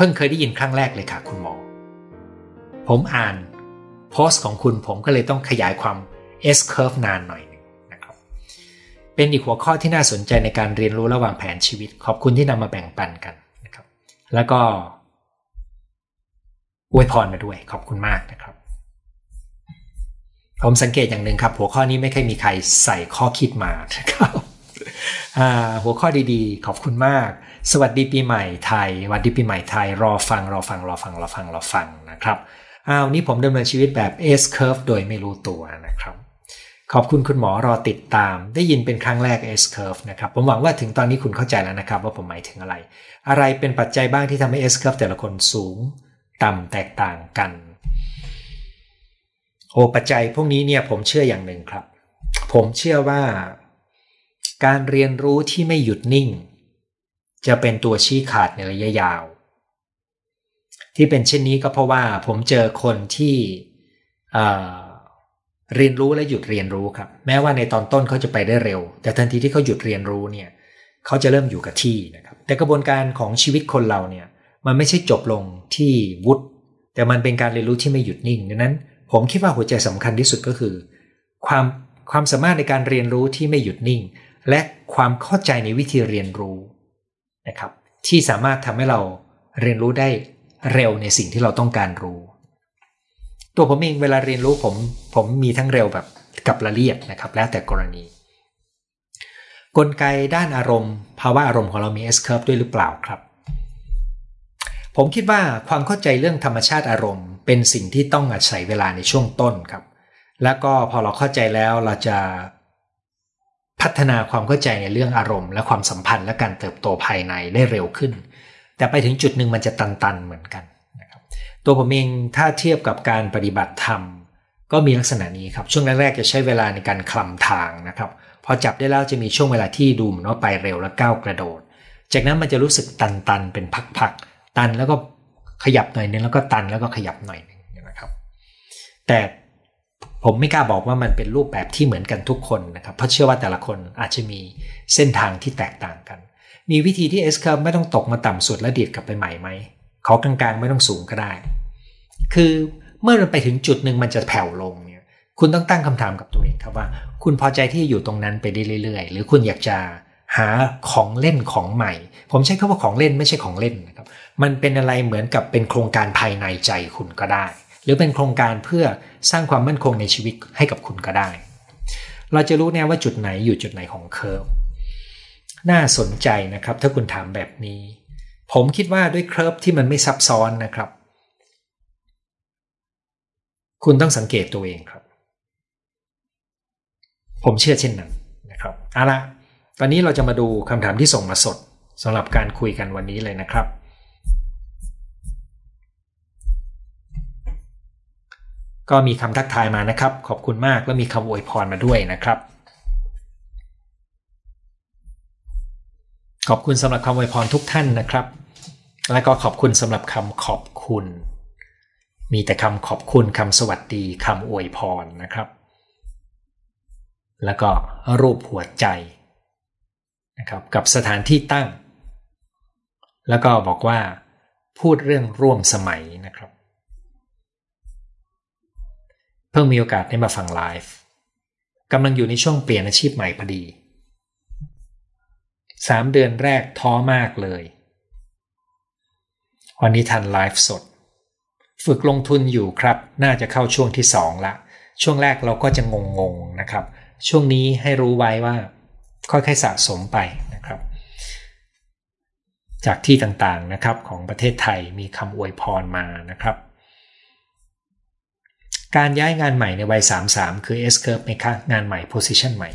เพิ่งเคยได้ยินครั้งแรกเลยค่ะ คุณหมอ ผมอ่านโพสต์ของคุณผมก็เลยต้องขยายความ S curve นานหน่อยนะครับ เป็นอีกหัวข้อที่น่าสนใจในการเรียนรู้ระหว่างแผนชีวิต ขอบคุณที่นำมาแบ่งปันกันนะครับ แล้วก็อวยพรมาด้วยขอบคุณมากนะครับ ผมสังเกตอย่างหนึ่งครับ หัวข้อนี้ไม่เคยมีใครใส่ข้อคิดมานะครับ หัวข้อดีๆ ขอบคุณมาก สวัสดีปีใหม่ไทยสวัสดีปีใหม่ไทย รอฟังรอฟังรอฟังรอฟังรอฟังนะครับอ้าวนี่ผมดำเนินชีวิตแบบ S curve โดยไม่รู้ตัวนะครับ ขอบคุณคุณหมอรอติดตาม ได้ยินเป็นครั้งแรก S curve นะครับผมหวังว่าถึงตอนนี้คุณเข้าใจแล้วนะครับ ว่าผมหมายถึงอะไร อะไรเป็นปัจจัยบ้างที่ทำให้ S curve แต่ละคนสูง ต่ำแตกต่างกันโอ้ปัจจัยพวกนี้เนี่ยผมเชื่ออย่างหนึ่งครับ ผมเชื่อว่า การเรียนรู้ที่ไม่หยุดนิ่ง จะเป็นตัวชี้ขาดในระยะยาว ที่เป็นเช่นนี้ก็เพราะว่าผมเจอคนที่เรียนรู้และหยุดเรียนรู้ครับ แม้ว่าในตอนต้นเขาจะไปได้เร็ว แต่ทันทีที่เขาหยุดเรียนรู้เนี่ยเขาจะเริ่มอยู่กับที่นะครับ แต่กระบวนการของชีวิตคนเราเนี่ยมันไม่ใช่จบลงที่วุฒิแต่มันเป็นการเรียนรู้ที่ไม่หยุดนิ่งดังนั้น ผมคิดว่าหัวใจสำคัญที่สุดก็คือ ความความสามารถในการเรียนรู้ที่ไม่หยุดนิ่ง และความเข้าใจในวิธีเรียนรู้นะครับ ที่สามารถทำให้เราเรียนรู้ได้เร็วในสิ่งที่เราต้องการรู้ ตัวผมเองเวลาเรียนรู้ผมผมมีทั้งเร็วแบบกับละเอียดนะครับ แล้วแต่กรณี กลไกด้านอารมณ์ ภาวะอารมณ์ของเรามี S curve ด้วยหรือเปล่าครับ ผมคิดว่าความเข้าใจเรื่องธรรมชาติอารมณ์ เป็นสิ่งที่ต้องอาศัยเวลาในช่วงต้นครับ แล้วก็พอเราเข้าใจแล้วเราจะ พัฒนาความเข้าใจในเรื่องอารมณ์ และความสัมพันธ์และการเติบโตภายในได้เร็วขึ้น แต่ไปถึงจุดหนึ่งมันจะตันๆเหมือนกันนะครับตัวผมเองถ้าเทียบกับการปฏิบัติธรรม ก็มีลักษณะนี้ครับช่วงแรกๆจะใช้เวลาในการคลำทางนะครับพอจับได้แล้วจะมีช่วงเวลาที่ดูเหมือนว่าไปเร็วและก้าวกระโดด จากนั้นมันจะรู้สึกตันๆเป็นพักๆตันแล้วก็ขยับหน่อยนึงแล้วก็ตันแล้วก็ขยับหน่อยนึงนะครับ แต่ ผมไม่กล้าบอกว่ามันเป็นรูปแบบที่เหมือนกันทุกคนนะครับ เพราะเชื่อว่าแต่ละคนอาจจะมีเส้นทางที่แตกต่างกัน มีวิธีที่ S curve ไม่ต้องตกมาต่ำสุดและดีดกลับไปใหม่ไหมเขากลางๆไม่ต้องสูงก็ได้ คือเมื่อมันไปถึงจุดหนึ่งมันจะแผ่วลงเนี่ย คุณต้องตั้งคำถามกับตัวเองครับว่า คุณพอใจที่อยู่ตรงนั้นไปได้เรื่อยๆ หรือคุณอยากจะหาของเล่นของใหม่ ผมใช้คำว่าของเล่นไม่ใช่ของเล่นนะครับ มันเป็นอะไรเหมือนกับเป็นโครงการภายในใจคุณก็ได้ หรือเป็นโครงการเพื่อ สร้างความมั่นคงในชีวิตให้กับคุณก็ได้ เราจะรู้แน่ว่าจุดไหนอยู่จุดไหนของ curve น่าสนใจนะครับ ถ้าคุณถามแบบนี้ ผมคิดว่าด้วย curve ที่มันไม่ซับซ้อนนะครับ คุณต้องสังเกตตัวเองครับ ผมเชื่อเช่นนั้นนะครับเอาละตอนนี้เราจะมาดูคำถามที่ส่งมาสดสำหรับการคุยกันวันนี้เลยนะครับ ก็มีคำทักทายมานะครับ ขอบคุณมากและมีคำอวยพรมาด้วยนะครับ ขอบคุณสำหรับคำอวยพรทุกท่านนะครับ และก็ขอบคุณสำหรับคำขอบคุณ มีแต่คำขอบคุณคำสวัสดีคำอวยพรนะครับ แล้วก็รูปหัวใจนะครับกับสถานที่ตั้ง แล้วก็บอกว่าพูดเรื่องร่วมสมัยนะครับเพิ่งมีโอกาสได้มาฟังไลฟ์กำลังอยู่ในช่วงเปลี่ยนอาชีพใหม่พอดีสามเดือนแรกท้อมากเลย วันนี้ทันไลฟ์สด ฝึกลงทุนอยู่ครับ น่าจะเข้าช่วงที่สองละ ช่วงแรกเราก็จะงงๆนะครับ ช่วงนี้ให้รู้ไว้ว่า ค่อยๆสะสมไปนะครับ จากที่ต่างๆนะครับของประเทศไทยมีคำอวยพรมานะครับ การย้ายงานใหม่ในวัย 33 คือ S curve ไหมคะงานใหม่ position ใหม่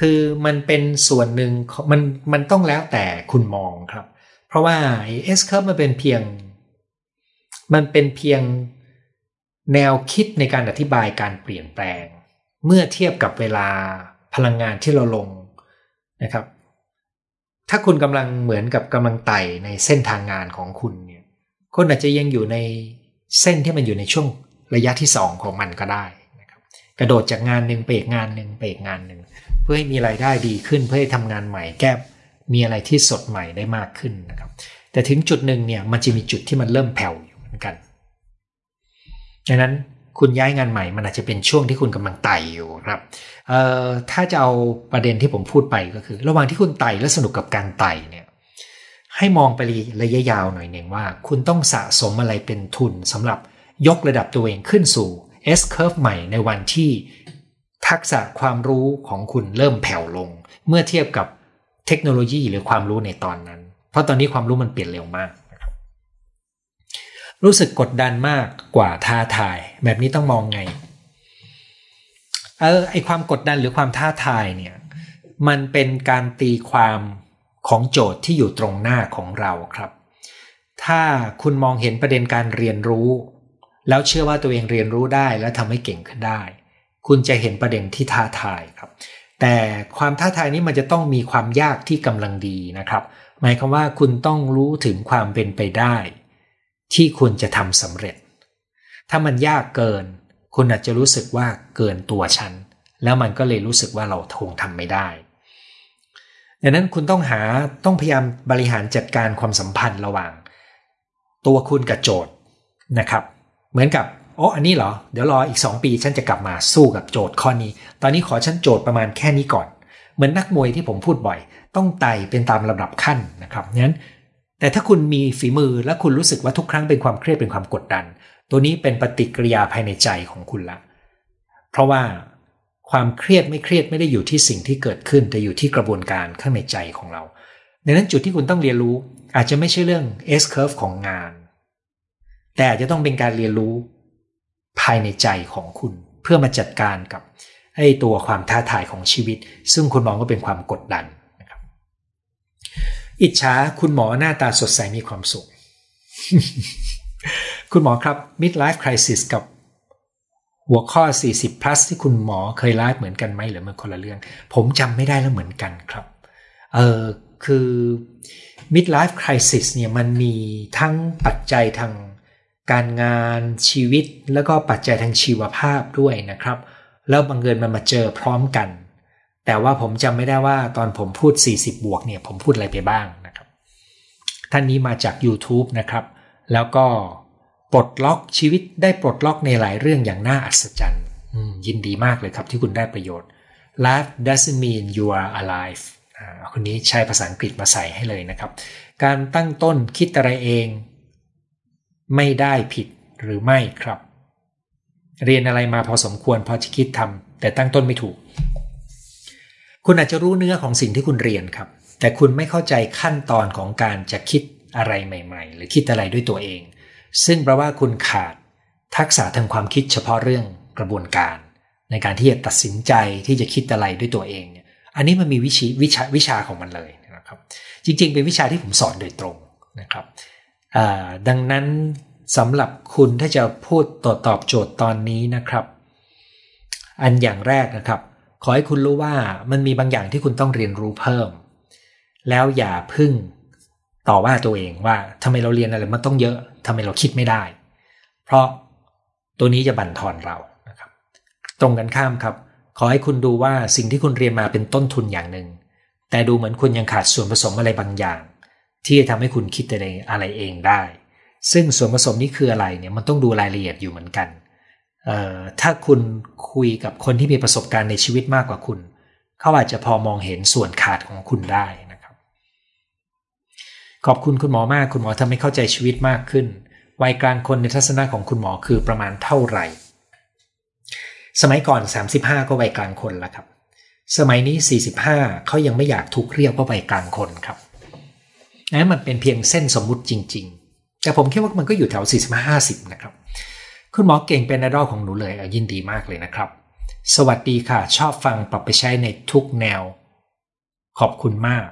คือมันเป็นส่วนหนึ่งมันมันต้องแล้วแต่คุณมองครับ เพราะว่า S curve มันเป็นเพียง มันเป็นเพียงแนวคิดในการอธิบายการเปลี่ยนแปลง เมื่อเทียบกับเวลาพลังงานที่เราลงนะครับ ถ้าคุณกำลังเหมือนกับกำลังไต่ในเส้นทางงานของคุณเนี่ยคุณอาจจะยังอยู่ในเส้นที่มันอยู่ในช่วง ระยะที่ 2 ของมันก็ได้นะครับกระโดดจากงานหนึ่งไปอีกงานหนึ่งไปอีกงานหนึ่งเพื่อให้มีไรายได้ดีขึ้นเพื่อให้ทำงานใหม่แก้มีอะไรที่สดใหม่ได้มากขึ้นนะครับ แต่ถึงจุดหนึ่งเนี่ยมันจะมีจุดที่มันเริ่มแผ่วอยู่เหมือนกันดังนั้นคุณย้ายงานใหม่มันอาจจะเป็นช่วงที่คุณกำลังไต่อยู่ครับเอ่อถ้าจะเอาประเด็นที่ผมพูดไปก็คือ ระหว่างที่คุณไต่และสนุกกับการไต่เนี่ยให้มองไประยะยาวหน่อยหนึ่งว่า คุณต้องสะสมอะไรเป็นทุนสำหรับ ยกระดับตัวเองขึ้นสู่ S curve ใหม่ในวันที่ทักษะความรู้ของคุณเริ่มแผ่วลง เมื่อเทียบกับเทคโนโลยีหรือความรู้ในตอนนั้น เพราะตอนนี้ความรู้มันเปลี่ยนเร็วมาก รู้สึกกดดันมากกว่าท้าทาย แบบนี้ต้องมองไง เออไอความกดดันหรือความท้าทายเนี่ย มันเป็นการตีความของโจทย์ที่อยู่ตรงหน้าของเราครับ ถ้าคุณมองเห็นประเด็นการเรียนรู้ แล้วเชื่อว่าตัวเองเรียนรู้ได้และทำให้เก่งขึ้นได้ คุณจะเห็นประเด็นที่ท้าทายครับ แต่ความท้าทายนี้มันจะต้องมีความยากที่กำลังดีนะครับ หมายความว่าคุณต้องรู้ถึงความเป็นไปได้ ที่คุณจะทำสำเร็จ ถ้ามันยากเกิน คุณอาจจะรู้สึกว่าเกินตัวฉัน แล้วมันก็เลยรู้สึกว่าเราคงทำไม่ได้ดังนั้นคุณต้องหาต้องพยายามบริหารจัดการความสัมพันธ์ระหว่าง ตัวคุณกับโจทย์นะครับ เหมือนกับโอ้อันนี้เหรอ เดี๋ยวรออีก 2 ปีฉันจะกลับมาสู้กับโจทย์ข้อนี้ ตอนนี้ขอฉันโจทย์ประมาณแค่นี้ก่อน เหมือนนักมวยที่ผมพูดบ่อย ต้องไต่เป็นตามลำดับขั้นนะครับนั้นแต่ถ้าคุณมีฝีมือและคุณรู้สึกว่าทุกครั้งเป็นความเครียดเป็นความกดดัน ตัวนี้เป็นปฏิกิริยาภายในใจของคุณละ เพราะว่าความเครียดไม่เครียดไม่ได้อยู่ที่สิ่งที่เกิดขึ้น แต่อยู่ที่กระบวนการข้างในใจของเราดังนั้นจุดที่คุณต้องเรียนรู้อาจจะไม่ใช่เรื่อง S curve ของงาน แต่จจะต้องเป็นการเรียนรู้ภายในใจของคุณ เพื่อมาจัดการกับไอ้ตัวความท้าทายของชีวิต ซึ่งคุณมองว่าเป็นความกดดันนะครับ อิจฉาคุณหมอหน้าตาสดใสมีความสุข คุณหมอครับ midlife crisis กับหัวข้อ 40 plus ที่คุณหมอเคยไลฟ์เหมือนกันไหมหรือมันคนละเรื่อง ผมจำไม่ได้แล้วเหมือนกันครับ เออคือ midlife crisis เนี่ยมันมีทั้งปัจจัยทาง การงานชีวิตแล้วก็ปัจจัยทางชีวภาพด้วยนะครับ แล้วบังเอิญมันมาเจอพร้อมกัน แต่ว่าผมจำไม่ได้ว่าตอนผมพูด 40 บวกเนี่ยผมพูดอะไรไปบ้างนะครับ ท่านนี้มาจาก YouTube นะครับ แล้วก็ปลดล็อกชีวิตได้ปลดล็อกในหลายเรื่องอย่างน่าอัศจรรย์ยินดีมากเลยครับที่คุณได้ประโยชน์ life doesn't mean you are alive คนนี้ใช้ภาษาอังกฤษมาใส่ให้เลยนะครับ การตั้งต้นคิดอะไรเอง ไม่ได้ผิดหรือไม่ครับ เรียนอะไรมาพอสมควรพอจะคิดทำแต่ตั้งต้นไม่ถูก คุณอาจจะรู้เนื้อของสิ่งที่คุณเรียนครับ แต่คุณไม่เข้าใจขั้นตอนของการจะคิดอะไรใหม่ ๆ หรือคิดอะไรด้วยตัวเอง ซึ่งแปลว่าคุณขาด ทักษะทางความคิดเฉพาะเรื่องกระบวนการ ในการที่จะตัดสินใจที่จะคิดอะไรด้วยตัวเองเนี่ยอันนี้มันมีวิชวิชาวิชาของมันเลยนะครับ จริงๆ เป็นวิชาที่ผมสอนโดยตรงนะครับ ดังนั้นสำหรับคุณถ้าจะพูดตอบตอบโจทย์ตอนนี้นะครับ อันอย่างแรกนะครับ ขอให้คุณรู้ว่ามันมีบางอย่างที่คุณต้องเรียนรู้เพิ่ม แล้วอย่าพึ่งต่อว่าตัวเองว่าทำไมเราเรียนอะไรมันต้องเยอะทำไมเราคิดไม่ได้ เพราะตัวนี้จะบั่นทอนเรานะครับ ตรงกันข้ามครับ ขอให้คุณดูว่าสิ่งที่คุณเรียนมาเป็นต้นทุนอย่างหนึ่งแต่ดูเหมือนคุณยังขาดส่วนผสมอะไรบางอย่าง ที่จะทำให้คุณคิดอะไรอะไรเองได้ ซึ่งส่วนผสมนี้คืออะไรเนี่ยมันต้องดูรายละเอียดอยู่เหมือนกันถ้าคุณคุยกับคนที่มีประสบการณ์ในชีวิตมากกว่าคุณ เขาอาจจะพอมองเห็นส่วนขาดของคุณได้นะครับ ขอบคุณคุณหมอมากคุณหมอทำให้เข้าใจชีวิตมากขึ้น วัยกลางคนในทัศนะของคุณหมอคือประมาณเท่าไหร่ สมัยก่อน 35 ก็วัยกลางคนแล้วครับ สมัยนี้ 45เขายังไม่อยากถูกเรียกว่าวัยกลางคนครับ นั่นมันเป็นเพียงเส้นสมมุติจริง ๆ แต่ผมคิดว่ามันก็อยู่แถว45-50 นะครับ คุณหมอเก่งเป็นไอดอลของหนูเลยยินดีมากเลยนะครับ สวัสดีค่ะ ชอบฟังปรับไปใช้ในทุกแนว ขอบคุณมาก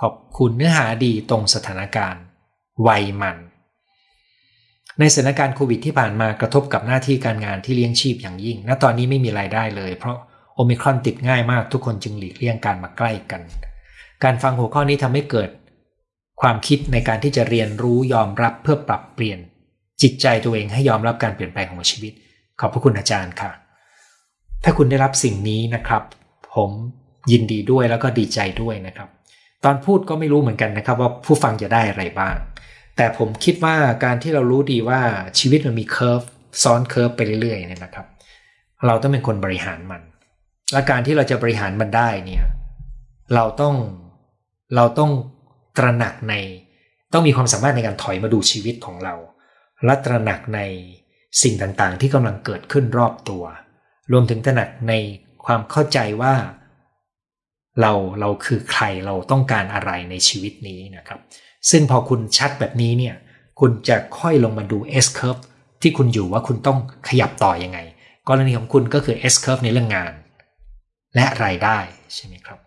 ขอบคุณเนื้อหาดีตรงสถานการณ์ไวมัน ในสถานการณ์โควิดที่ผ่านมากระทบกับหน้าที่การงานที่เลี้ยงชีพอย่างยิ่ง ณ ตอนนี้ไม่มีรายได้เลย เพราะโอมิครอนติดง่ายมากทุกคนจึงหลีกเลี่ยงการมาใกล้กัน การฟังหัวข้อนี้ทำให้เกิด ความคิดในการที่จะเรียนรู้ยอมรับเพื่อปรับเปลี่ยน จิตใจตัวเองให้ยอมรับการเปลี่ยนแปลงของชีวิต ขอบพระคุณอาจารย์ค่ะ ถ้าคุณได้รับสิ่งนี้นะครับ ผมยินดีด้วยแล้วก็ดีใจด้วยนะครับ ตอนพูดก็ไม่รู้เหมือนกันนะครับ ว่าผู้ฟังจะได้อะไรบ้าง แต่ผมคิดว่าการที่เรารู้ดีว่าชีวิตมันมี curve ซ้อน curve ไปเรื่อยๆเนี่ยนะครับ เราต้องเป็นคนบริหารมัน และการที่เราจะบริหารมันได้เนี่ย เราต้องเราต้อง ตระหนักใน ต้องมีความสามารถในการถอยมาดูชีวิตของเรา และตระหนักในสิ่งต่างๆ ที่กำลังเกิดขึ้นรอบตัว รวมถึงตระหนักในความเข้าใจว่า เราเราคือใครเราต้องการอะไรในชีวิตนี้นะครับ ซึ่งพอคุณชัดแบบนี้เนี่ยคุณจะค่อยลงมาดู S curve ที่คุณอยู่ว่าคุณต้องขยับต่อยังไง กรณีของคุณก็คือ S curve ในเรื่องงาน และรายได้ใช่ไหมครับ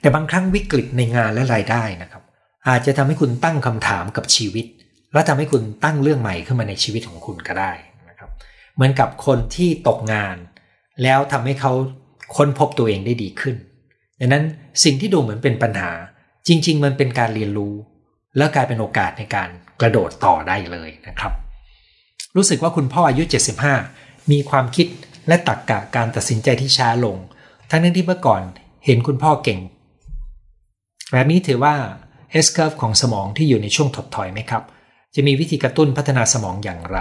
แต่บางครั้งวิกฤตในงานและรายได้นะครับ อาจจะทำให้คุณตั้งคำถามกับชีวิต และทำให้คุณตั้งเรื่องใหม่ขึ้นมาในชีวิตของคุณก็ได้นะครับ เหมือนกับคนที่ตกงาน แล้วทำให้เขาค้นพบตัวเองได้ดีขึ้นดังนั้นสิ่งที่ดูเหมือนเป็นปัญหา จริง ๆ มันเป็นการเรียนรู้ และกลายเป็นโอกาสในการกระโดดต่อได้เลยนะครับ รู้สึกว่าคุณพ่ออายุ 75 มีความคิดและตักกะการตัดสินใจที่ช้าลง ทั้งนั้นที่เมื่อก่อนเห็นคุณพ่อเก่ง แบบนี้ถือว่า S curve ของสมองที่อยู่ในช่วงถดถอยไหมครับ จะมีวิธีกระตุ้นพัฒนาสมองอย่างไร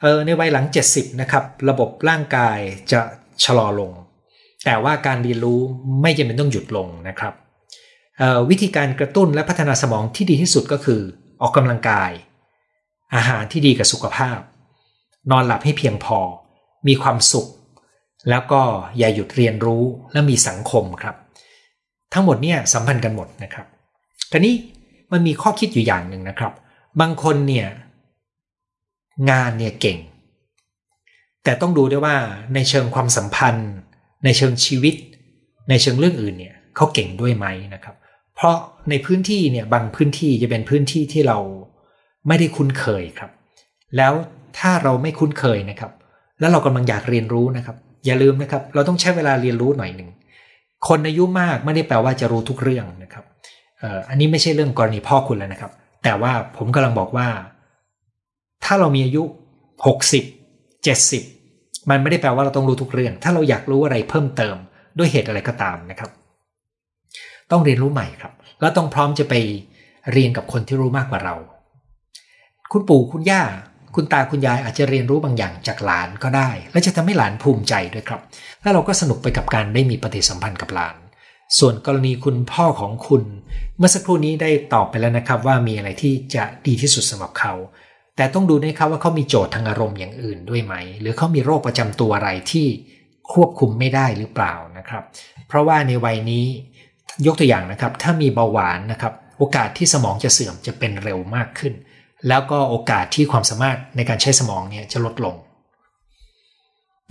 เออในวัยหลัง 70 นะครับ ระบบร่างกายจะชะลอลง แต่ว่าการเรียนรู้ไม่จำเป็นต้องหยุดลงนะครับวิธีการกระตุ้นและพัฒนาสมองที่ดีที่สุดก็คือ ออกกำลังกาย อาหารที่ดีกับสุขภาพ นอนหลับให้เพียงพอ มีความสุข แล้วก็อย่าหยุดเรียนรู้และมีสังคมครับ ทั้งหมดเนี่ยสัมพันธ์กันหมดนะครับทีนี้มันมีข้อคิดอยู่อย่างหนึ่งนะครับ บางคนเนี่ยงานเนี่ยเก่ง แต่ต้องดูด้วยว่าในเชิงความสัมพันธ์ ในเชิงชีวิต ในเชิงเรื่องอื่นเนี่ยเขาเก่งด้วยไหมนะครับ เพราะในพื้นที่เนี่ยบางพื้นที่จะเป็นพื้นที่ที่เราไม่ได้คุ้นเคยครับ แล้วถ้าเราไม่คุ้นเคยนะครับ แล้วเรากำลังอยากเรียนรู้นะครับ อย่าลืมนะครับ เราต้องใช้เวลาเรียนรู้หน่อยหนึ่ง คนอายุมากไม่ได้แปลว่าจะรู้ทุกเรื่องนะครับอันนี้ไม่ใช่เรื่องกรณีพ่อคุณแล้วนะครับ แต่ว่าผมกำลังบอกว่า ถ้าเรามีอายุ 60 70 มันไม่ได้แปลว่าเราต้องรู้ทุกเรื่อง ถ้าเราอยากรู้อะไรเพิ่มเติม ด้วยเหตุอะไรก็ตามนะครับ ต้องเรียนรู้ใหม่ครับ แล้วต้องพร้อมจะไปเรียนกับคนที่รู้มากกว่าเรา คุณปู่คุณย่า คุณตาคุณยายอาจจะเรียนรู้บางอย่างจากหลานก็ได้ และจะทำให้หลานภูมิใจด้วยครับ แล้วเราก็สนุกไปกับการได้มีปฏิสัมพันธ์กับหลาน ส่วนกรณีคุณพ่อของคุณ เมื่อสักครู่นี้ได้ตอบไปแล้วนะครับ ว่ามีอะไรที่จะดีที่สุดสำหรับเขา แต่ต้องดูนะครับว่าเขามีโจทย์ทางอารมณ์อย่างอื่นด้วยไหม หรือเขามีโรคประจำตัวอะไรที่ควบคุมไม่ได้หรือเปล่านะครับ เพราะว่าในวัยนี้ยกตัวอย่างนะครับ ถ้ามีเบาหวานนะครับ โอกาสที่สมองจะเสื่อมจะเป็นเร็วมากขึ้น แล้วก็โอกาสที่ความสามารถในการใช้สมองเนี่ยจะลดลง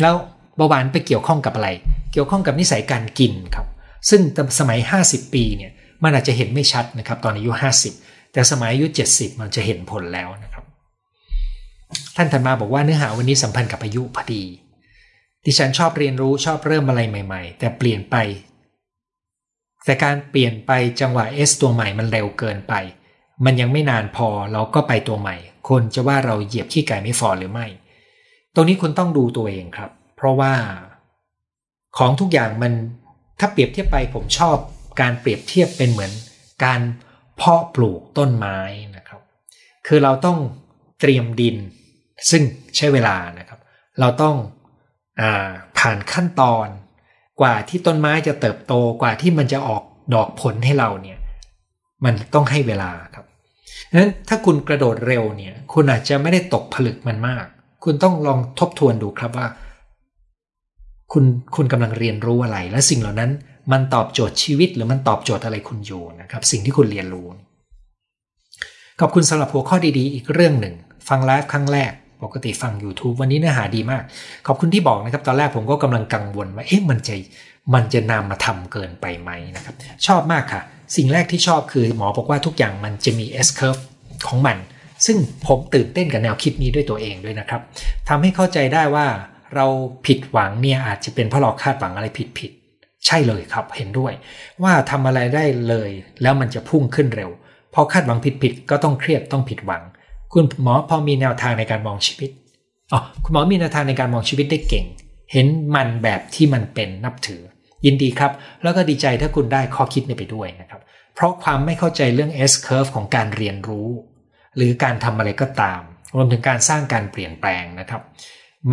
แล้วเบาหวานไปเกี่ยวข้องกับอะไร เกี่ยวข้องกับนิสัยการกินครับ ซึ่งสมัย 50 ปีเนี่ยมันอาจจะเห็นไม่ชัดนะครับ ตอนอายุ 50 แต่สมัยอายุ 70 มันจะเห็นผลแล้วนะครับ ท่านถัดมาบอกว่าเนื้อหาวันนี้สัมพันธ์กับอายุพอดีดิฉันชอบเรียนรู้ชอบเริ่มอะไรใหม่ ๆ แต่เปลี่ยนไป แต่การเปลี่ยนไปจังหวะ S ตัวใหม่มันเร็วเกินไป มันยังไม่นานพอเราก็ไปตัวใหม่ คนจะว่าเราเหยียบขี้ไก่ไม่ฟอหรือไม่ ตรงนี้คุณต้องดูตัวเองครับ เพราะว่า ของทุกอย่างมันถ้าเปรียบเทียบไปผมชอบการเปรียบเทียบเป็นเหมือน การเพาะปลูกต้นไม้นะครับ คือเราต้องเตรียมดิน ซึ่งใช้เวลานะครับ เราต้องอผ่านขั้นตอน กว่าที่ต้นไม้จะเติบโตกว่าที่มันจะออกดอกผลให้เราเนี่ย มันต้องให้เวลา ครับนั้นถ้าคุณกระโดดเร็วเนี่ย คุณอาจจะไม่ได้ตกผลึกมันมาก คุณต้องลองทบทวนดูครับว่า คุณคุณกำลังเรียนรู้อะไร และสิ่งเหล่านั้น มันตอบโจทย์ชีวิต หรือมันตอบโจทย์อะไรคุณอยู่นะครับ สิ่งที่คุณเรียนรู้ ขอบคุณสำหรับหัวข้อดีๆ อีกเรื่องหนึ่ง ฟังไลฟ์ครั้งแรกปกติฟัง YouTube วันนี้เนื้อหาดีมาก ขอบคุณที่บอกนะครับ ตอนแรกผมก็กำลังกังวลว่าเอ๊ะมันจะมันจะนำมาทำเกินไปไหมนะครับ ชอบมากค่ะ สิ่งแรกที่ชอบคือหมอบอกว่าทุกอย่างมันจะมี S curve ของมัน ซึ่งผมตื่นเต้นกับแนวคิดนี้ด้วยตัวเองด้วยนะครับทำให้เข้าใจได้ว่าเราผิดหวังเนี่ยอาจจะเป็นเพราะเราคาดหวังอะไรผิดผิดใช่เลยครับเห็นด้วย ว่าทำอะไรได้เลย แล้วมันจะพุ่งขึ้นเร็วพอคาดหวังผิดผิดก็ต้องเครียดต้องผิดหวัง คุณหมอพอมีแนวทางในการมองชีวิตอ๋อคุณหมอมีแนวทางในการมองชีวิตได้เก่ง เห็นมันแบบที่มันเป็นนับถือ ยินดีครับ แล้วก็ดีใจถ้าคุณได้ข้อคิดนี้ไปด้วยนะครับ เพราะความไม่เข้าใจเรื่อง S curve ของการเรียนรู้ หรือการทำอะไรก็ตาม รวมถึงการสร้างการเปลี่ยนแปลงนะครับ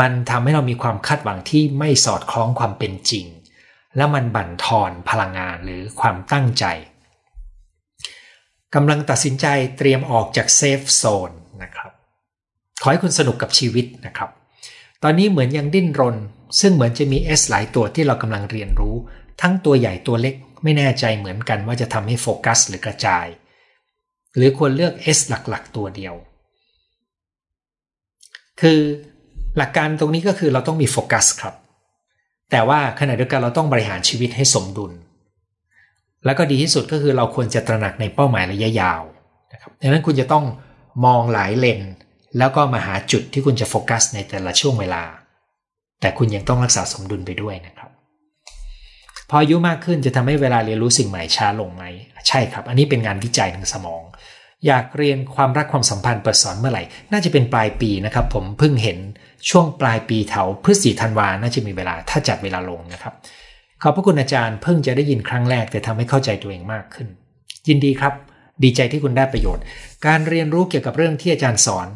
มันทำให้เรามีความคาดหวังที่ไม่สอดคล้องความเป็นจริง แล้วมันบั่นทอนพลังงานหรือความตั้งใจกำลังตัดสินใจเตรียมออกจากเซฟโซนนะครับ ขอให้คุณสนุกกับชีวิตนะครับ ตอนนี้เหมือนยังดิ้นรน ซึ่งเหมือนจะมี S หลายตัวที่เรากำลังเรียนรู้ ทั้งตัวใหญ่ตัวเล็กไม่แน่ใจเหมือนกันว่าจะทำให้โฟกัสหรือกระจาย หรือควรเลือก S หลักๆ ตัวเดียว คือหลักการตรงนี้ก็คือเราต้องมีโฟกัสครับ แต่ว่าขณะเดียวกันเราต้องบริหารชีวิตให้สมดุล แล้วก็ดีที่สุดก็คือเราควรจะตระหนักในเป้าหมายระยะยาวนะครับดังนั้นคุณจะต้องมองหลายเลนแล้วก็มาหาจุดที่คุณจะโฟกัสในแต่ละช่วงเวลา แต่คุณยังต้องรักษาสมดุลไปด้วยนะครับพออายุมากขึ้นจะทำให้เวลาเรียนรู้สิ่งใหม่ช้าลงไหมใช่ครับ อันนี้เป็นงานวิจัยทางสมอง อยากเรียนความรักความสัมพันธ์เปิดสอนเมื่อไหร่ น่าจะเป็นปลายปีนะครับ ผมเพิ่งเห็นช่วงปลายปีแถวพฤศจิธันวาน่าจะมีเวลาถ้าจัดเวลาลงนะครับ ขอบพระคุณอาจารย์เพิ่งจะได้ยินครั้งแรกแต่ทำให้เข้าใจตัวเองมากขึ้น ยินดีครับ ดีใจที่คุณได้ประโยชน์ การเรียนรู้เกี่ยวกับเรื่องที่อาจารย์สอน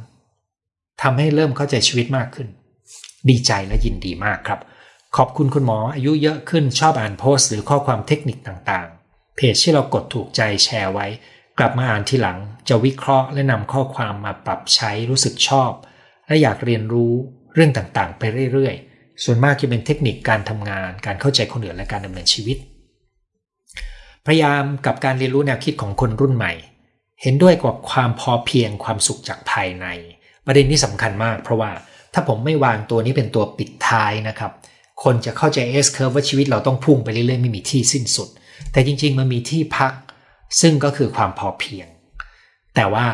ทำให้เริ่มเข้าใจชีวิตมากขึ้น ดีใจและยินดีมากครับ ขอบคุณคุณหมออายุเยอะขึ้นชอบอ่านโพสต์หรือข้อความเทคนิคต่างๆ เพจที่เรากดถูกใจแชร์ไว้ กลับมาอ่านทีหลังจะวิเคราะห์และนำข้อความมาปรับใช้รู้สึกชอบ และอยากเรียนรู้เรื่องต่างๆ ไปเรื่อยๆ ส่วนมากจะเป็นเทคนิคการทำงาน การเข้าใจคนอื่นและการดำเนินชีวิต พยายามกับการเรียนรู้แนวคิดของคนรุ่นใหม่ เห็นด้วยกับความพอเพียงความสุขจากภายใน ประเด็นนี้สำคัญมากเพราะว่า ถ้าผมไม่วางตัวนี้เป็นตัวปิดท้ายนะครับ คนจะเข้าใจเอสเคอร์ว่าชีวิตเราต้องพุ่งไปเรื่อยๆ ไม่มีที่สิ้นสุด แต่จริง ๆ มันมีที่พัก ซึ่งก็คือความพอเพียง แต่ว่า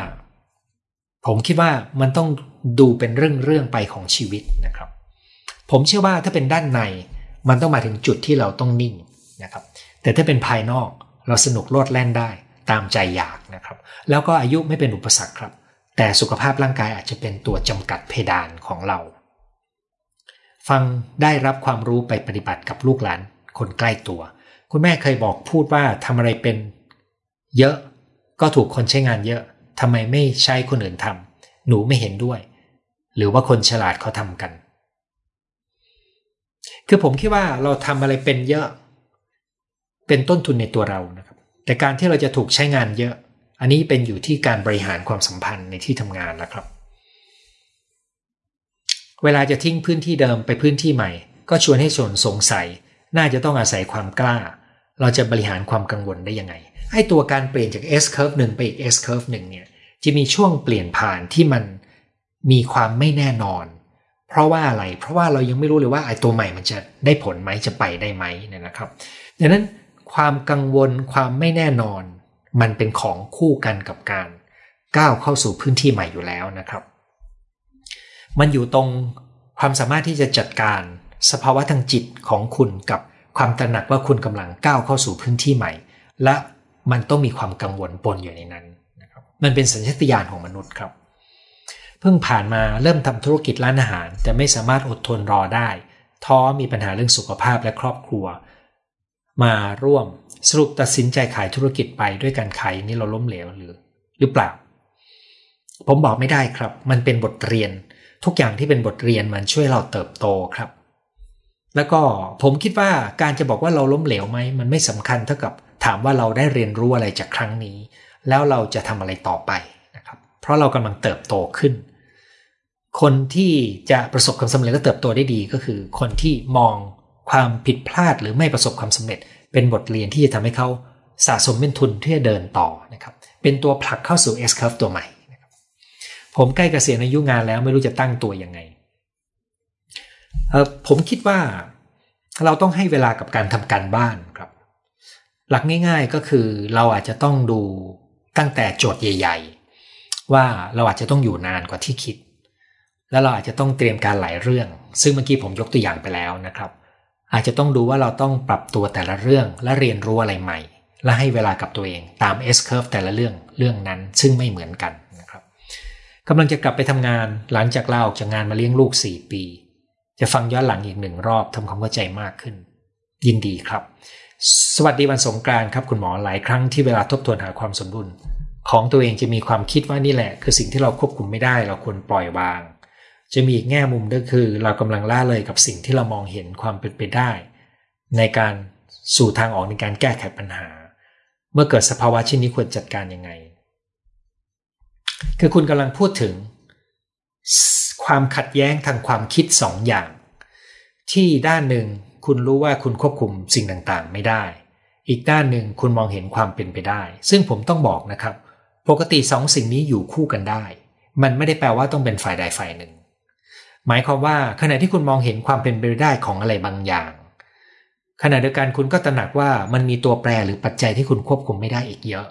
ผมคิดว่ามันต้องดูเป็นเรื่องๆไปของชีวิตนะครับ ผมเชื่อว่าถ้าเป็นด้านใน มันต้องมาถึงจุดที่เราต้องนิ่งนะครับ แต่ถ้าเป็นภายนอกเราสนุกโลดแล่นได้ตามใจอยากนะครับ แล้วก็อายุไม่เป็นอุปสรรคครับ แต่สุขภาพร่างกายอาจจะเป็นตัวจำกัดเพดานของเรา ฟังได้รับความรู้ไปปฏิบัติกับลูกหลานคนใกล้ตัว คุณแม่เคยบอกพูดว่าทำอะไรเป็น เยอะก็ถูกคนใช้งานเยอะทำไมไม่ใช้คนอื่นทำหนูไม่เห็นด้วย หรือว่าคนฉลาดเขาทำกัน คือผมคิดว่าเราทำอะไรเป็นเยอะ เป็นต้นทุนในตัวเรานะครับ แต่การที่เราจะถูกใช้งานเยอะ อันนี้เป็นอยู่ที่การบริหารความสัมพันธ์ในที่ทำงานแล้วครับ เวลาจะทิ้งพื้นที่เดิมไปพื้นที่ใหม่ ก็ชวนให้ส่วนสงสัย น่าจะต้องอาศัยความกล้า เราจะบริหารความกังวลได้ยังไงไอ้ตัวการเปลี่ยนจาก S curve หนึ่งไปอีก S curve หนึ่งเนี่ยจะมีช่วงเปลี่ยนผ่านที่มันมีความไม่แน่นอน เพราะว่าอะไร เพราะว่าเรายังไม่รู้เลยว่าไอ้ตัวใหม่มันจะได้ผลไหมจะไปได้ไหมเนี่ยนะครับ ดังนั้นความกังวลความไม่แน่นอน มันเป็นของคู่กันกับการก้าวเข้าสู่พื้นที่ใหม่อยู่แล้วนะครับ มันอยู่ตรงความสามารถที่จะจัดการสภาวะทางจิตของคุณกับความตระหนักว่าคุณกำลังก้าวเข้าสู่พื้นที่ใหม่ และมันต้องมีความกังวลปนอยู่ในนั้นนะครับมันเป็นสัญชาตญาณของมนุษย์ครับ เพิ่งผ่านมาเริ่มทำธุรกิจร้านอาหาร แต่ไม่สามารถอดทนรอได้ ท้อมีปัญหาเรื่องสุขภาพและครอบครัว มาร่วมสรุปตัดสินใจขายธุรกิจไปด้วยการขายนี้เราล้มเหลวหรือ หรือเปล่า ผมบอกไม่ได้ครับ มันเป็นบทเรียนทุกอย่างที่เป็นบทเรียนมันช่วยเราเติบโตครับ แล้วก็ผมคิดว่าการจะบอกว่าเราล้มเหลวไหมมันไม่สำคัญเท่ากับถามว่าเราได้เรียนรู้อะไรจากครั้งนี้ แล้วเราจะทำอะไรต่อไปนะครับ เพราะเรากำลังเติบโตขึ้น คนที่จะประสบความสำเร็จและเติบโตได้ดีก็คือ คนที่มอง ความผิดพลาดหรือไม่ประสบความสำเร็จ เป็นบทเรียนที่จะทำให้เขาสะสมเป็นทุนที่จะเดินต่อนะครับเป็นตัวผลักเข้าสู่ S curve ตัวใหม่ผมใกล้เกษียณอายุงานแล้วไม่รู้จะตั้งตัวยังไงผมคิดว่าเราต้องให้เวลากับการทำการบ้านครับ หลักง่ายๆก็คือเราอาจจะต้องดูตั้งแต่โจทย์ใหญ่ ๆ ว่าเราอาจจะต้องอยู่นานกว่าที่คิด แล้วเราอาจจะต้องเตรียมการหลายเรื่อง ซึ่งเมื่อกี้ผมยกตัวอย่างไปแล้วนะครับ อาจจะต้องดูว่าเราต้องปรับตัวแต่ละเรื่องและเรียนรู้อะไรใหม่ และให้เวลากับตัวเองตาม S curve แต่ละเรื่องเรื่องนั้นซึ่งไม่เหมือนกันนะครับกำลังจะกลับไปทำงานหลังจากลาออกจากงานมาเลี้ยงลูก 4 ปี จะฟังย้อนหลังอีกหนึ่งรอบทำความเข้าใจมากขึ้น ยินดีครับ สวัสดีวันสงกรานต์ครับคุณหมอหลายครั้งที่เวลาทบทวนหาความสมดุลของตัวเองจะมีความคิดว่านี่แหละ คือสิ่งที่เราควบคุมไม่ได้เราควรปล่อยวาง จะมีอีกแง่มุมก็คือ เรากำลังล่าเลยกับสิ่งที่เรามองเห็นความเป็นไปได้ ในการสู่ทางออกในการแก้ไขปัญหา เมื่อเกิดสภาวะเช่นนี้ควรจัดการยังไง คือคุณกำลังพูดถึง ความขัดแย้งทางความคิดสองอย่าง ที่ด้านหนึ่งคุณรู้ว่าคุณควบคุมสิ่งต่างๆ ไม่ได้ อีกด้านหนึ่งคุณมองเห็นความเป็นไปได้ ซึ่งผมต้องบอกนะครับ ปกติสองสิ่งนี้อยู่คู่กันได้ มันไม่ได้แปลว่าต้องเป็นฝ่ายใดฝ่ายหนึ่ง หมายความว่าขณะที่คุณมองเห็นความเป็นไปได้ของอะไรบางอย่าง ขณะเดียวกันคุณก็ตระหนักว่ามันมีตัวแปรหรือปัจจัยที่คุณควบคุมไม่ได้อีกเยอะ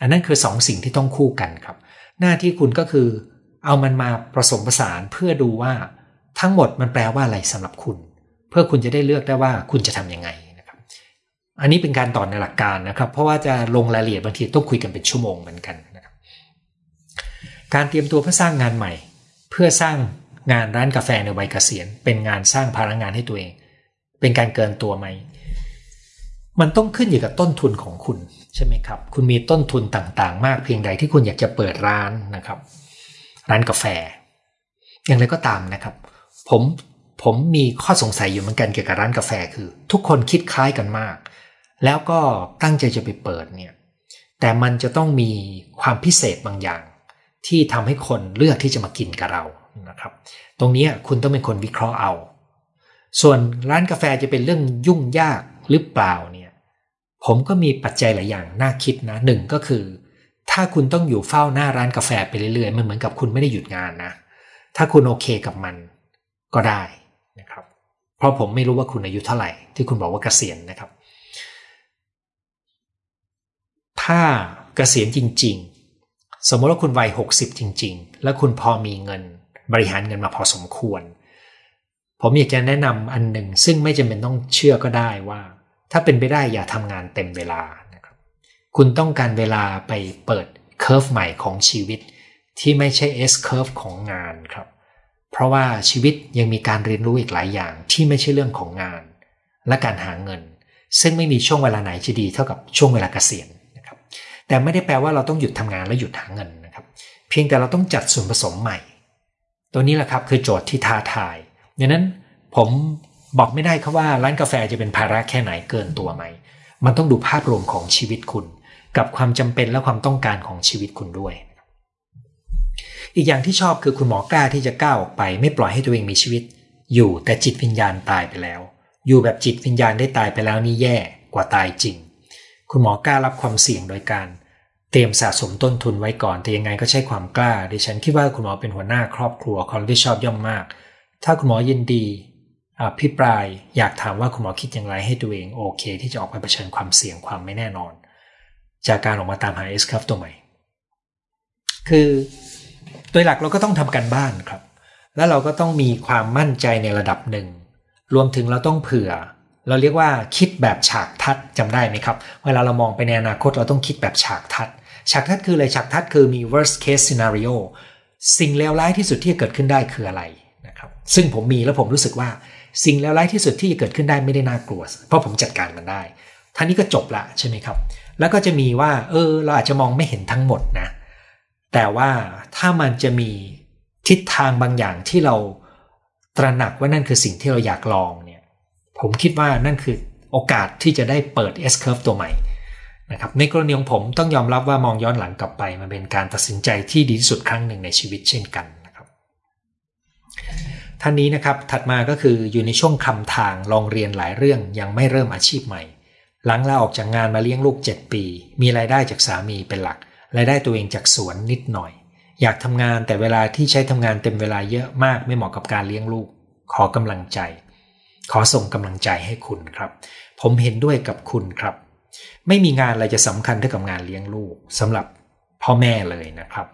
อันนั้นคือสองสิ่งที่ต้องคู่กันครับ หน้าที่คุณก็คือ เอามันมาผสมผสานเพื่อดูว่า ทั้งหมดมันแปลว่าอะไรสำหรับคุณ เพื่อคุณจะได้เลือกได้ว่าคุณจะทํำยังไงนะครับ อันนี้เป็นการต่อในหลักการนะครับ เพราะว่าจะลงรายละเอียดบางทีต้องคุยกันเป็นชั่วโมงเหมือนกันนะครับ การเตรียมตัวเพื่อสร้างงานใหม่ เพื่อสร้าง งานร้านกาแฟในวัยเกษียณ เป็นงานสร้างพลังงานให้ตัวเอง เป็นการเกินตัวไหม มันต้องขึ้นอยู่กับต้นทุนของคุณใช่ไหมครับ คุณมีต้นทุนต่างๆ มากเพียงใดที่คุณอยากจะเปิดร้านนะครับ ร้านกาแฟ อย่างไรก็ตามนะครับ ผมผมมีข้อสงสัยอยู่เหมือนกันเกี่ยวกับร้านกาแฟคือ ทุกคนคิดคล้ายกันมาก แล้วก็ตั้งใจจะไปเปิดเนี่ยแต่มันจะต้องมีความพิเศษบางอย่าง ที่ทำให้คนเลือกที่จะมากินกับเรา นะครับ ตรงนี้คุณต้องเป็นคนวิเคราะห์เอา ส่วนร้านกาแฟจะเป็นเรื่องยุ่งยากหรือเปล่าเนี่ยผมก็มีปัจจัยหลายอย่างน่าคิดนะหนึ่งก็คือ ถ้าคุณต้องอยู่เฝ้าหน้าร้านกาแฟไปเรื่อยๆ มันเหมือนกับคุณไม่ได้หยุดงานนะ ถ้าคุณโอเคกับมันก็ได้นะครับ เพราะผมไม่รู้ว่าคุณอายุเท่าไหร่ ที่คุณบอกว่าเกษียณนะครับ ถ้าเกษียณจริง ๆ สมมติว่าคุณวัย 60 จริง ๆ แล้วคุณพอมีเงิน บริหารเงินมาพอสมควร ผมอยากจะแนะนำอันหนึ่งซึ่งไม่จำเป็นต้องเชื่อก็ได้ว่า ถ้าเป็นไปได้อย่าทำงานเต็มเวลานะครับคุณต้องการเวลาไปเปิดเคอร์ฟใหม่ของชีวิต ที่ไม่ใช่ S curve ของงานครับ เพราะว่าชีวิตยังมีการเรียนรู้อีกหลายอย่างที่ไม่ใช่เรื่องของงาน และการหาเงิน ซึ่งไม่มีช่วงเวลาไหนจะดีเท่ากับช่วงเวลาเกษียณนะครับแต่ไม่ได้แปลว่าเราต้องหยุดทำงานและหยุดหาเงินนะครับ เพียงแต่เราต้องจัดส่วนผสมใหม่ ตัวนี้แหละครับคือโจทย์ที่ท้าทายดังนั้นผมบอกไม่ได้ครับว่าร้านกาแฟจะเป็นภาระแค่ไหนเกินตัวไหม มันต้องดูภาพรวมของชีวิตคุณ กับความจำเป็นและความต้องการของชีวิตคุณด้วย อีกอย่างที่ชอบคือคุณหมอกล้าที่จะก้าวออกไป ไม่ปล่อยให้ตัวเองมีชีวิต อยู่แต่จิตวิญญาณตายไปแล้ว อยู่แบบจิตวิญญาณได้ตายไปแล้วนี่แย่กว่าตายจริง คุณหมอกล้ารับความเสี่ยงโดยการ เตรียมสะสมต้นทุนไว้ก่อน แต่ยังไงก็ใช้ความกล้า ดิฉันคิดว่าคุณหมอเป็นหัวหน้าครอบครัวคนที่ชอบย่อมมาก ถ้าคุณหมอยินดีอภิปรายอยากถามว่าคุณหมอคิดอย่างไรให้ตัวเองโอเค ที่จะออกไปเผชิญความเสี่ยงความไม่แน่นอน จากการออกมาตามหาเอสครับตัวใหม่ คือโดยหลักเราก็ต้องทำกันบ้านครับ แล้วเราก็ต้องมีความมั่นใจในระดับหนึ่ง รวมถึงเราต้องเผื่อ เราเรียกว่าคิดแบบฉากทัดจำได้ไหมครับ เวลาเรามองไปในอนาคตเราต้องคิดแบบฉากทัด ฉากทัดคืออะไรฉากทัดคือมี worst case scenario สิ่งเลวร้ายที่สุดที่จะเกิดขึ้นได้คืออะไรนะครับซึ่งผมมีแล้วผมรู้สึกว่าสิ่งเลวร้ายที่สุดที่จะเกิดขึ้นได้ไม่ได้น่ากลัว เพราะผมจัดการมันได้ท่านี้ก็จบละใช่ไหมครับ แล้วก็จะมีว่า เออ เราอาจจะมองไม่เห็นทั้งหมดนะ แต่ว่าถ้ามันจะมีทิศทางบางอย่างที่เราตระหนักว่านั่นคือสิ่งที่เราอยากลองเนี่ย ผมคิดว่านั่นคือโอกาสที่จะได้เปิด S curve ตัวใหม่ นะครับในกรณีของผมต้องยอมรับว่ามองย้อนหลังกลับไป มันเป็นการตัดสินใจที่ดีที่สุดครั้งหนึ่งในชีวิตเช่นกันนะครับท่านนี้นะครับถัดมาก็คืออยู่ในช่วงคำทางลองเรียนหลายเรื่องยังไม่เริ่มอาชีพใหม่ หลังลาออกจากงานมาเลี้ยงลูก 7 ปี มีรายได้จากสามีเป็นหลักรายได้ตัวเองจากสวนนิดหน่อย อยากทำงานแต่เวลาที่ใช้ทำงานเต็มเวลาเยอะมากไม่เหมาะกับการเลี้ยงลูก ขอกำลังใจ ขอส่งกำลังใจให้คุณครับ ผมเห็นด้วยกับคุณครับ ไม่มีงานอะไรจะสำคัญเท่ากับงานเลี้ยงลูกสำหรับพ่อแม่เลยนะครับ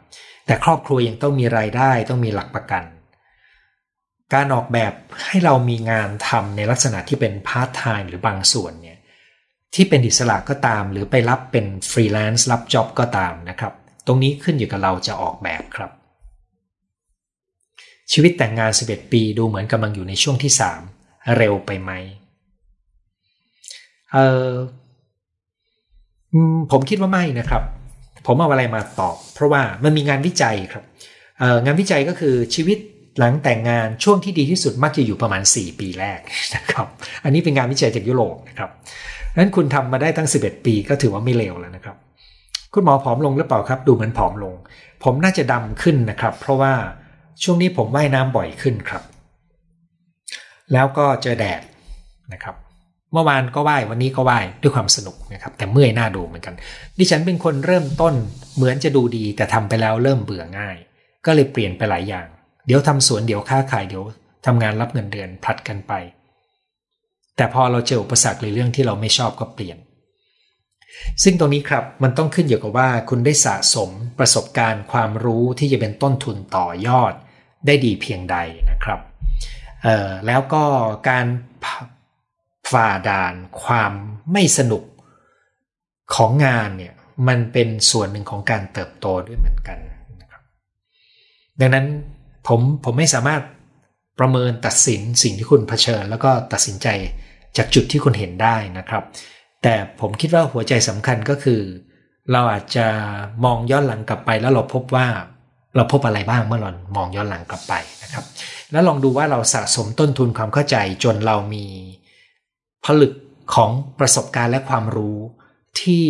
แต่ครอบครัวยังต้องมีรายได้ต้องมีหลักประกัน การออกแบบให้เรามีงานทำในลักษณะที่เป็นพาร์ทไทม์หรือบางส่วนเนี่ยที่เป็นอิสระก็ตาม หรือไปรับเป็นฟรีแลนซ์รับจ็อบก็ตามนะครับ ตรงนี้ขึ้นอยู่กับเราจะออกแบบครับ ชีวิตแต่งงาน 11 ปีดูเหมือนกำลังอยู่ในช่วงที่ 3 เร็วไปไหมเออ ผมคิดว่าไม่นะครับ ผมเอาอะไรมาตอบ เพราะว่ามันมีงานวิจัยครับงานวิจัยก็คือชีวิตหลังแต่งงานช่วงที่ดีที่สุดมักจะอยู่ประมาณ 4 ปีแรกนะครับ อันนี้เป็นงานวิจัยจากยุโรปนะครับนั้นคุณทำมาได้ตั้ง 11 ปีก็ถือว่าไม่เลวแล้วนะครับ คุณหมอผอมลงหรือเปล่าครับ ดูเหมือนผอมลง ผมน่าจะดำขึ้นนะครับ เพราะว่าช่วงนี้ผมว่ายน้ำบ่อยขึ้นครับ แล้วก็เจอแดดนะครับ เมื่อวานก็ว่ายวันนี้ก็ว่ายด้วยความสนุกนะครับแต่เมื่อยหน้าดูเหมือนกัน ดิฉันเป็นคนเริ่มต้นเหมือนจะดูดี แต่ทำไปแล้วเริ่มเบื่อง่าย ก็เลยเปลี่ยนไปหลายอย่าง เดี๋ยวทำสวนเดี๋ยวค้าขายเดี๋ยวทำงานรับเงินเดือนพลัดกันไป แต่พอเราเจออุปสรรคหรือเรื่องที่เราไม่ชอบก็เปลี่ยน ซึ่งตรงนี้ครับมันต้องขึ้นอยู่กับว่าคุณได้สะสมประสบการณ์ความรู้ที่จะเป็นต้นทุนต่อยอด ได้ดีเพียงใดนะครับแล้วก็การ ฝ่าด่านความไม่สนุกของงานเนี่ยมันเป็นส่วนหนึ่งของการเติบโตด้วยเหมือนกันนะครับดังนั้นผมผมไม่สามารถประเมินตัดสินสิ่งที่คุณเผชิญ แล้วก็ตัดสินใจจากจุดที่คุณเห็นได้นะครับ แต่ผมคิดว่าหัวใจสำคัญก็คือ เราอาจจะมองย้อนหลังกลับไป แล้วเราพบว่าเราพบอะไรบ้างเมื่อเรามองย้อนหลังกลับไปนะครับ แล้วลองดูว่าเราสะสมต้นทุนความเข้าใจจนเรามี ลึกของประสบการณ์และความรู้ที่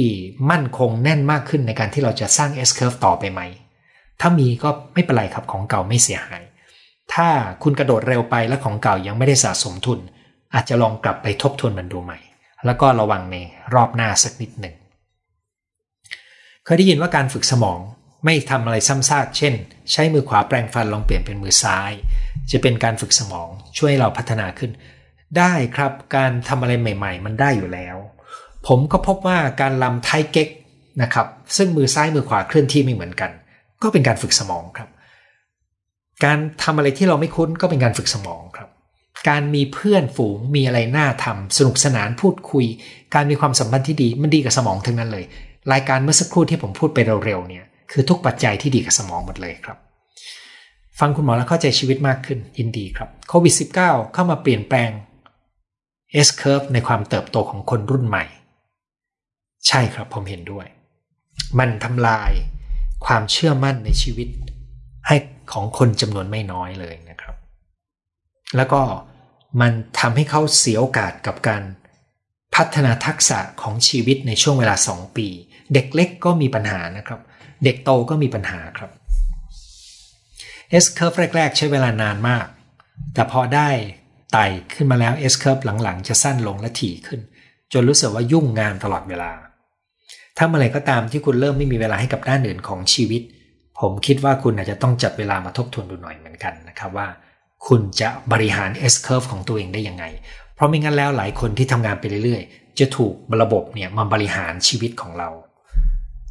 มั่นคงแน่นมากขึ้นในการที่เราจะสร้าง S curve ต่อไปไหม ถ้ามีก็ไม่เป็นไรครับของเก่าไม่เสียหาย ถ้าคุณกระโดดเร็วไปและของเก่ายังไม่ได้สะสมทุน อาจจะลองกลับไปทบทวนมันดูใหม่ แล้วก็ระวังในรอบหน้าสักนิดหนึ่ง เคยได้ยินว่าการฝึกสมองไม่ทำอะไรซ้ำซาก เช่น ใช้มือขวาแปลงฟันลองเปลี่ยนเป็นมือซ้าย จะเป็นการฝึกสมองช่วยเราพัฒนาขึ้น ได้ครับการทำอะไรใหม่ ๆ มันได้อยู่แล้ว ผมก็พบว่าการลำไทเก๊กนะครับ ซึ่งมือซ้ายมือขวาเคลื่อนที่ไม่เหมือนกัน ก็เป็นการฝึกสมองครับ การทำอะไรที่เราไม่คุ้นก็เป็นการฝึกสมองครับ การมีเพื่อนฝูงมีอะไรน่าทำสนุกสนานพูดคุย การมีความสัมพันธ์ที่ดีมันดีกับสมองทั้งนั้นเลย รายการเมื่อสักครู่ที่ผมพูดไปเร็วๆเนี่ยคือทุกปัจจัยที่ดีกับสมองหมดเลยครับฟังคุณหมอแล้วเข้าใจชีวิตมากขึ้นยินดีครับโควิด -19 เข้ามาเปลี่ยนแปลง S curve ในความเติบโตของคนรุ่นใหม่ ใช่ครับผมเห็นด้วย มันทำลายความเชื่อมั่นในชีวิต ให้ของคนจำนวนไม่น้อยเลยนะครับ แล้วก็มันทำให้เขาเสียโอกาสกับการพัฒนาทักษะของชีวิตในช่วงเวลา 2 ปี เด็กเล็กก็มีปัญหานะครับ เด็กโตก็มีปัญหาครับ S curve แรก ๆ ใช้เวลานานมาก แต่พอได้ ไต่ขึ้นมาแล้ว S curve หลังๆ จะสั้นลงและถี่ขึ้น จนรู้สึกว่ายุ่งงานตลอดเวลา ถ้าเมื่อไรก็ตามที่คุณเริ่มไม่มีเวลาให้กับด้านอื่นของชีวิต ผมคิดว่าคุณอาจจะต้องจัดเวลามาทบทวนดูหน่อยเหมือนกันนะครับว่า คุณจะบริหาร S curve ของตัวเองได้ยังไง เพราะไม่งั้นแล้วหลายคนที่ทำงานไปเรื่อยๆ จะถูกระบบเนี่ยมาบริหารชีวิตของเรา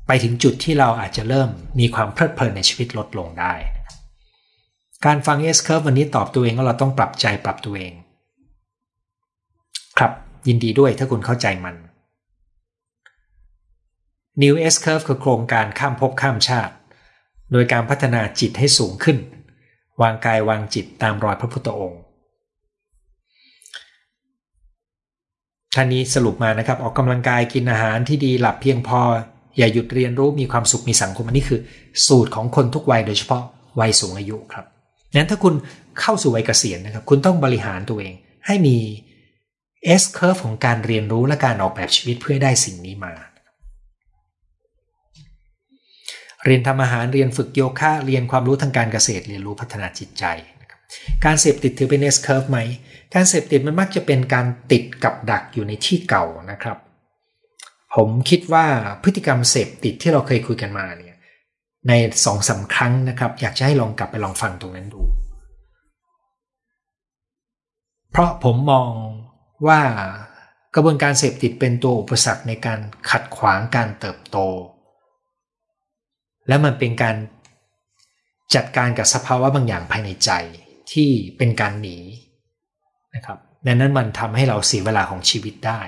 ไปถึงจุดที่เราอาจจะเริ่มมีความเพลิดเพลินในชีวิตลดลงได้ การฟัง S curve วันนี้ตอบตัวเองว่าเราต้องปรับใจปรับตัวเอง ครับยินดีด้วยถ้าคุณเข้าใจมัน New S curve คือโครงการข้ามภพข้ามชาติ โดยการพัฒนาจิตให้สูงขึ้น วางกายวางจิตตามรอยพระพุทธองค์ท่านนี้สรุปมานะครับ ออกกำลังกายกินอาหารที่ดีหลับเพียงพอ อย่าหยุดเรียนรู้มีความสุขมีสังคมอันนี้คือ สูตรของคนทุกวัยโดยเฉพาะวัยสูงอายุครับ นั้นถ้าคุณเข้าสู่วัยเกษียณนะครับ คุณต้องบริหารตัวเอง ให้มี S curve ของการเรียนรู้และการออกแบบชีวิตเพื่อได้สิ่งนี้มา เรียนทำอาหารเรียนฝึกโยคะ เรียนความรู้ทางการเกษตร เรียนรู้พัฒนาจิตใจ การเสพติดถือเป็น S curve ไหม การเสพติดมันมักจะเป็นการติดกับดักอยู่ในที่เก่านะครับ ผมคิดว่าพฤติกรรมเสพติดที่เราเคยคุยกันมาเนี่ย ในสองสาครั้งนะครับ อยากจะให้ลองกลับไปลองฟังตรงนั้นดู เพราะผมมองว่ากระบวนการเสพติดเป็นตัวอุปสรรคในการขัดขวางการเติบโต และมันเป็นการจัดการกับสภาวะบางอย่างภายในใจที่เป็นการหนีนะครับดังนั้นมันทำให้เราเสียเวลาของชีวิตได้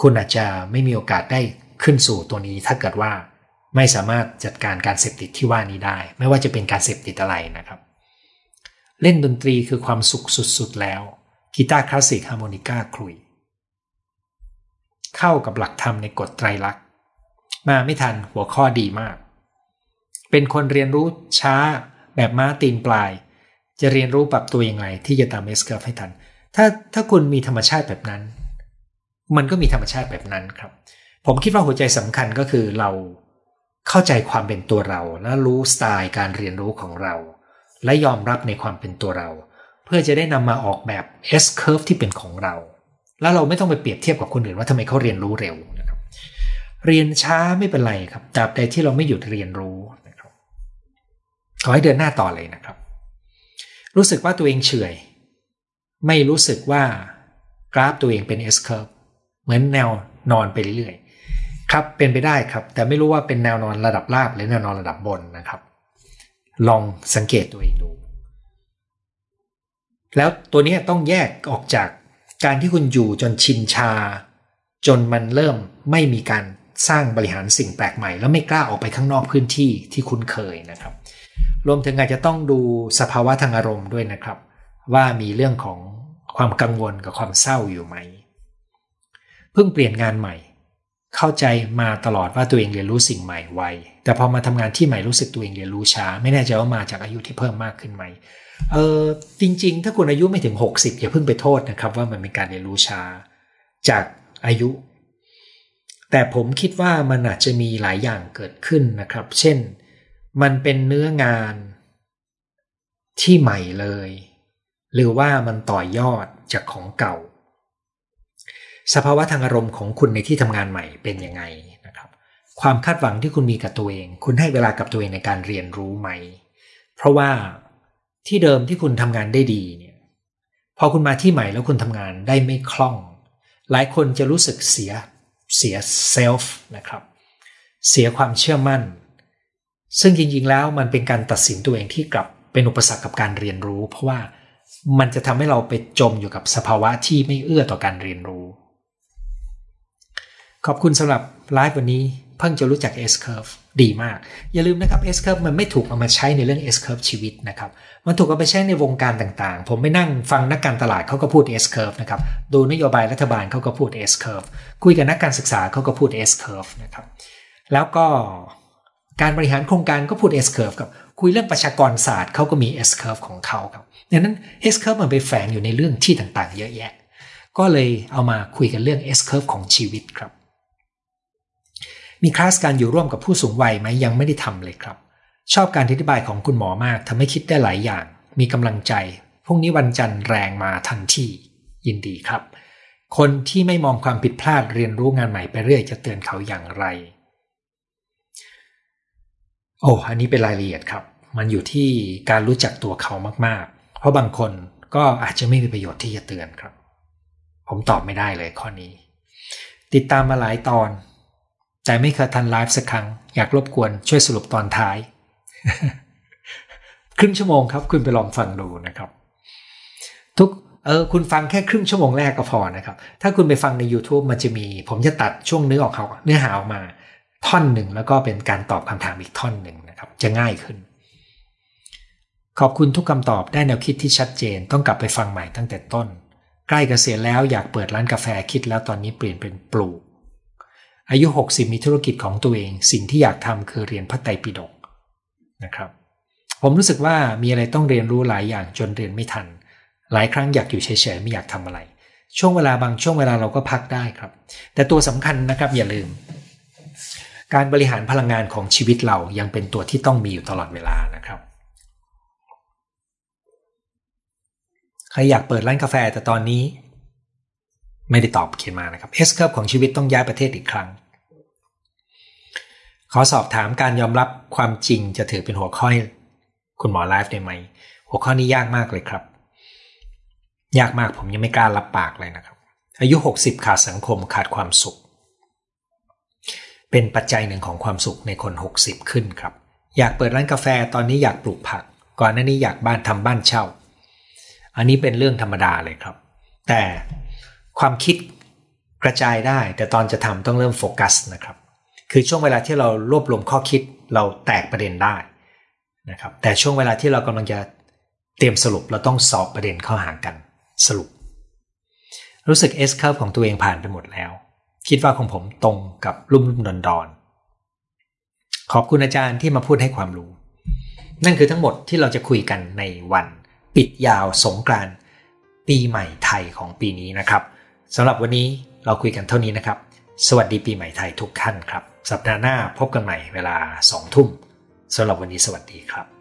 คุณอาจจะไม่มีโอกาสได้ขึ้นสู่ตัวนี้ถ้าเกิดว่า ไม่สามารถจัดการการเสพติดที่ว่านี้ได้ ไม่ว่าจะเป็นการเสพติดอะไรนะครับ เล่นดนตรีคือความสุขสุดๆแล้วกีตาร์คลาสสิกฮาร์โมนิก้าขลุ่ย เข้ากับหลักธรรมในกฎไตรลักษณ์ มาไม่ทันหัวข้อดีมาก เป็นคนเรียนรู้ช้าแบบม้าตีนปลาย จะเรียนรู้ปรับตัวอย่างไรที่จะตาม S-Curve ให้ทัน ถ้าถ้าคุณมีธรรมชาติแบบนั้น มันก็มีธรรมชาติแบบนั้นครับ ผมคิดว่าหัวใจสำคัญก็คือเรา เข้าใจความเป็นตัวเรา และรู้สไตล์การเรียนรู้ของเรา และยอมรับในความเป็นตัวเรา เพื่อจะได้นำมาออกแบบ S curve ที่เป็นของเรา แล้วเราไม่ต้องไปเปรียบเทียบกับคนอื่นว่าทำไมเขาเรียนรู้เร็วนะครับเรียนช้าไม่เป็นไรครับตราบใดที่เราไม่หยุดเรียนรู้นะครับขอให้เดินหน้าต่อเลยนะครับ รู้สึกว่าตัวเองเฉยไม่รู้สึกว่ากราฟตัวเองเป็น S curve เหมือนแนวนอนไปเรื่อย ครับเป็นไปได้ครับ แต่ไม่รู้ว่าเป็นแนวนอนระดับราบหรือแนวนอนระดับบนนะครับ ลองสังเกตตัวเองดู แล้วตัวนี้ต้องแยกออกจากการที่คุณอยู่จนชินชา จนมันเริ่มไม่มีการสร้างบริหารสิ่งแปลกใหม่ แล้วไม่กล้าออกไปข้างนอกพื้นที่ที่คุ้นเคยนะครับ รวมถึงอาจจะต้องดูสภาวะทางอารมณ์ด้วยนะครับ ว่ามีเรื่องของความกังวลกับความเศร้าอยู่ไหม เพิ่งเปลี่ยนงานใหม่ เข้าใจมาตลอดว่าตัวเองเรียนรู้สิ่งใหม่ไว แต่พอมาทำงานที่ใหม่รู้สึกตัวเองเรียนรู้ช้า ไม่แน่ใจว่ามาจากอายุที่เพิ่มมากขึ้นไหมเออจริง ๆ ถ้าคุณอายุไม่ถึง 60 อย่าเพิ่งไปโทษนะครับ ว่ามันเป็นการเรียนรู้ช้า จากอายุ แต่ผมคิดว่ามันอาจจะมีหลายอย่างเกิดขึ้นนะครับ เช่น มันเป็นเนื้องานที่ใหม่เลย หรือว่ามันต่อยอดจากของเก่า สภาวะทางอารมณ์ของคุณในที่ทำงานใหม่เป็นยังไงนะครับ ความคาดหวังที่คุณมีกับตัวเอง คุณให้เวลากับตัวเองในการเรียนรู้ไหม เพราะว่าที่เดิมที่คุณทำงานได้ดีเนี่ยพอคุณมาที่ใหม่แล้วคุณทำงานได้ไม่คล่อง หลายคนจะรู้สึกเสียเสียเซลฟ์นะครับ เสียความเชื่อมั่น ซึ่งจริงๆแล้วมันเป็นการตัดสินตัวเองที่กลับเป็นอุปสรรคกับการเรียนรู้ เพราะว่ามันจะทำให้เราไปจมอยู่กับสภาวะที่ไม่เอื้อต่อการเรียนรู้ ขอบคุณสำหรับไลฟ์วันนี้เพิ่งจะรู้จัก S curve ดีมาก อย่าลืมนะครับ S curve มันไม่ถูกเอามาใช้ในเรื่อง S curve ชีวิตนะครับ มันถูกเอาไปใช้ในวงการต่างๆ ผมไปนั่งฟังนักการตลาดเขาก็พูด S curve นะครับ ดูนโยบายรัฐบาลเขาก็พูด S curve คุยกับนักการศึกษาเขาก็พูด S curve นะครับ แล้วก็การบริหารโครงการก็พูด S curve กับคุยเรื่องประชากรศาสตร์เขาก็มี S curve ของเขาครับดังนั้น S curve มันไปแฝงอยู่ในเรื่องที่ต่างๆ เยอะแยะ ก็เลยเอามาคุยกันเรื่อง S curve ของชีวิตครับ มีคลาสการอยู่ร่วมกับผู้สูงวัยไหมยังไม่ได้ทำเลยครับ ชอบการอธิบายของคุณหมอมากทำให้คิดได้หลายอย่าง มีกำลังใจพรุ่งนี้วันจันทร์แรงมาทันทียินดีครับ คนที่ไม่มองความผิดพลาดเรียนรู้งานใหม่ไปเรื่อยจะเตือนเขาอย่างไร โอ้อันนี้เป็นรายละเอียดครับ มันอยู่ที่การรู้จักตัวเขามากๆ เพราะบางคนก็อาจจะไม่มีประโยชน์ที่จะเตือนครับ ผมตอบไม่ได้เลยข้อนี้ ติดตามมาหลายตอน แต่ไม่เคยทันไลฟ์สักครั้ง อยากรบกวนช่วยสรุปตอนท้าย ครึ่งชั่วโมงครับ คุณไปลองฟังดูนะครับ ทุกเออคุณฟังแค่ครึ่งชั่วโมงแรกก็พอนะครับ ถ้าคุณไปฟังใน YouTube มันจะมี ผมจะตัดช่วงเนื้อออกเขาเนื้อหาออกมาท่อนหนึ่งแล้วก็เป็นการตอบคำถามอีกท่อนหนึ่งนะครับ จะง่ายขึ้น ขอบคุณทุกคำตอบได้แนวคิดที่ชัดเจน ต้องกลับไปฟังใหม่ตั้งแต่ต้น ใกล้เกษียณแล้วอยากเปิดร้านกาแฟคิดแล้วตอนนี้เปลี่ยนเป็นปลูก อายุ 60 มีธุรกิจของตัวเอง สิ่งที่อยากทำคือเรียนพระไตรปิฎกนะครับ ผมรู้สึกว่ามีอะไรต้องเรียนรู้หลายอย่างจนเรียนไม่ทัน หลายครั้งอยากอยู่เฉยๆไม่อยากทำอะไร ช่วงเวลาบางช่วงเวลาเราก็พักได้ครับ แต่ตัวสำคัญนะครับอย่าลืม การบริหารพลังงานของชีวิตเรายังเป็นตัวที่ต้องมีอยู่ตลอดเวลานะครับใครอยากเปิดร้านกาแฟแต่ตอนนี้ ไม่ได้ตอบเขียนมานะครับ S curve ของชีวิตต้องย้ายประเทศอีกครั้ง ขอสอบถามการยอมรับความจริงจะถือเป็นหัวข้อคุณหมอไลฟ์ได้ไหม หัวข้อนี้ยากมากเลยครับ ยากมากผมยังไม่กล้ารับปากเลยนะครับ อายุ 60 ขาดสังคมขาดความสุข เป็นปัจจัยหนึ่งของความสุขในคน 60 ขึ้นครับ อยากเปิดร้านกาแฟตอนนี้อยากปลูกผัก ก่อนหน้านี้อยากบ้านทำบ้านเช่า อันนี้เป็นเรื่องธรรมดาเลยครับ แต่ ความคิดกระจายได้ แต่ตอนจะทำต้องเริ่มโฟกัสนะครับ คือช่วงเวลาที่เรารวบรวมข้อคิดเราแตกประเด็นได้นะครับ แต่ช่วงเวลาที่เรากำลังจะเตรียมสรุปเราต้องสอบประเด็นเข้าหากันสรุป รู้สึก S curve ของตัวเองผ่านไปหมดแล้ว คิดว่าของผมตรงกับรุ่มรุ่มดอนดอนขอบคุณอาจารย์ที่มาพูดให้ความรู้ นั่นคือทั้งหมดที่เราจะคุยกันในวัน ปิดยาวสงกรานต์ปีใหม่ไทยของปีนี้นะครับ สำหรับวันนี้เราคุยกันเท่านี้นะครับ สวัสดีปีใหม่ไทยทุกท่านครับ สัปดาห์หน้าพบกันใหม่เวลาสองทุ่มสำหรับวันนี้สวัสดีครับ